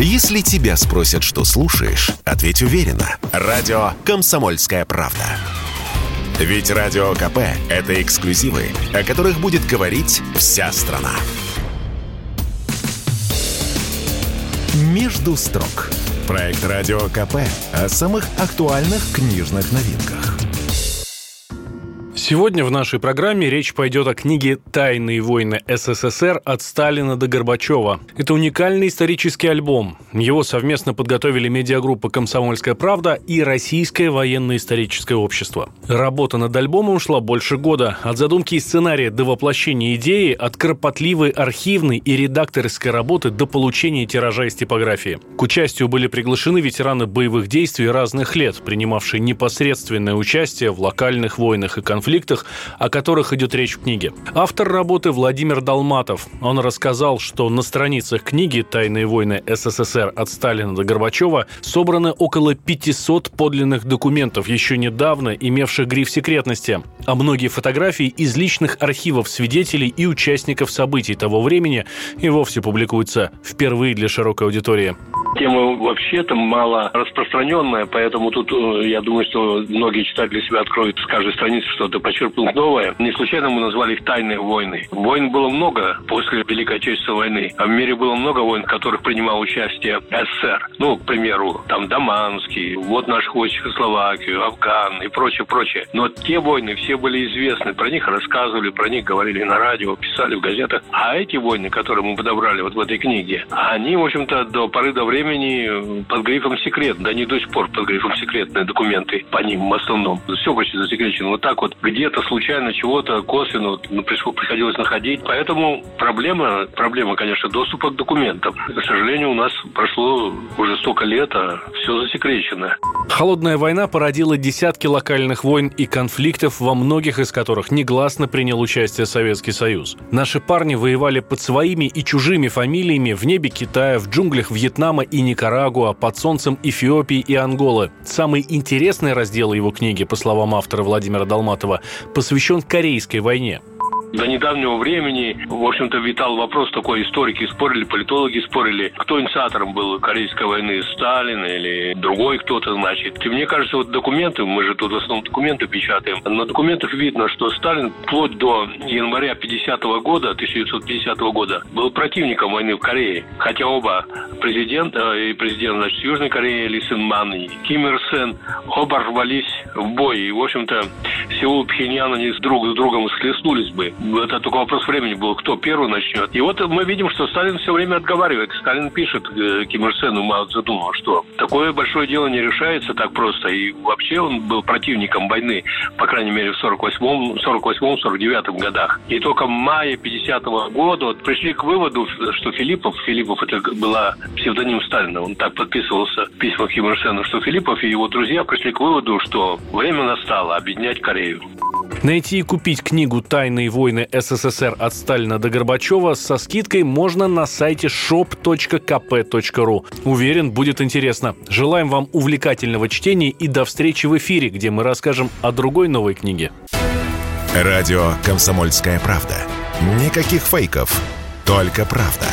Если тебя спросят, что слушаешь, ответь уверенно. Радио «Комсомольская правда». Ведь Радио КП – это эксклюзивы, о которых будет говорить вся страна. «Между строк» – проект Радио КП о самых актуальных книжных новинках – Сегодня в нашей программе речь пойдет о книге «Тайные войны СССР. От Сталина до Горбачева». Это уникальный исторический альбом. Его совместно подготовили медиагруппа «Комсомольская правда» и Российское военно-историческое общество. Работа над альбомом шла больше года. От задумки и сценария до воплощения идеи, от кропотливой архивной и редакторской работы до получения тиража из типографии. К участию были приглашены ветераны боевых действий разных лет, принимавшие непосредственное участие в локальных войнах и конфликтах конфликтах, о которых идет речь в книге. Автор работы Владимир Долматов. Он рассказал, что на страницах книги «Тайные войны СССР от Сталина до Горбачева» собраны около 500 подлинных документов, еще недавно имевших гриф секретности, а многие фотографии из личных архивов свидетелей и участников событий того времени и вовсе публикуются впервые для широкой аудитории. Тема вообще-то мало распространенная, поэтому тут, э, я думаю, что многие читатели себя откроют с каждой страницы что-то почерпнут новое. Не случайно мы назвали их «Тайные войны». Войн было много после Великой Отечественной войны. А в мире было много войн, в которых принимал участие СССР. Ну, к примеру, там Даманский, вот наш в Чехословакию, Афган и прочее, прочее. Но те войны все были известны. Про них рассказывали, про них говорили на радио, писали в газетах. А эти войны, которые мы подобрали вот в этой книге, они, в общем-то, до поры до времени под грифом секрет, да не до сих пор под грифом секретные документы по ним в основном. Все почти засекречено. Вот так вот где-то случайно чего-то косвенно вот, ну, приходилось находить. Поэтому проблема, проблема, конечно, доступа к документам. К сожалению, у нас прошло уже столько лет, а все засекречено. Холодная война породила десятки локальных войн и конфликтов, во многих из которых негласно принял участие Советский Союз. Наши парни воевали под своими и чужими фамилиями в небе Китая, в джунглях Вьетнама и Никарагуа, под солнцем Эфиопии и Анголы. Самый интересный раздел его книги, по словам автора Владимира Долматова, посвящен Корейской войне. До недавнего времени, в общем-то, витал вопрос такой, историки спорили, политологи спорили, кто инициатором был Корейской войны, Сталин или другой кто-то, значит. И мне кажется, вот документы, мы же тут в основном документы печатаем, на документах видно, что Сталин вплоть до января 50 -го года, 1950 -го года, был противником войны в Корее. Хотя оба президента и президент, значит, Южной Кореи Ли Сын Ман и Ким Ир Сен оба рвались в бой. И, в общем-то, Сеул и Пхеньян, они друг с другом схлестнулись бы это только вопрос времени был, кто первый начнет. И вот мы видим, что Сталин все время отговаривает. Сталин пишет э, Ким Ир Сену Мао Цзэдуну, что такое большое дело не решается так просто. И вообще он был противником войны, по крайней мере, в 48-м, 48-49 годах. И только в мае 50 -го года вот пришли к выводу, что Филиппов, Филиппов это была псевдоним Сталина, он так подписывался в письмах Ким Ир Сену, что Филиппов и его друзья пришли к выводу, что время настало объединять Корею. Найти и купить книгу «Тайные войны СССР от Сталина до Горбачева» со скидкой можно на сайте shop.kp.ru. Уверен, будет интересно. Желаем вам увлекательного чтения и до встречи в эфире, где мы расскажем о другой новой книге. Радио «Комсомольская правда». Никаких фейков, только правда.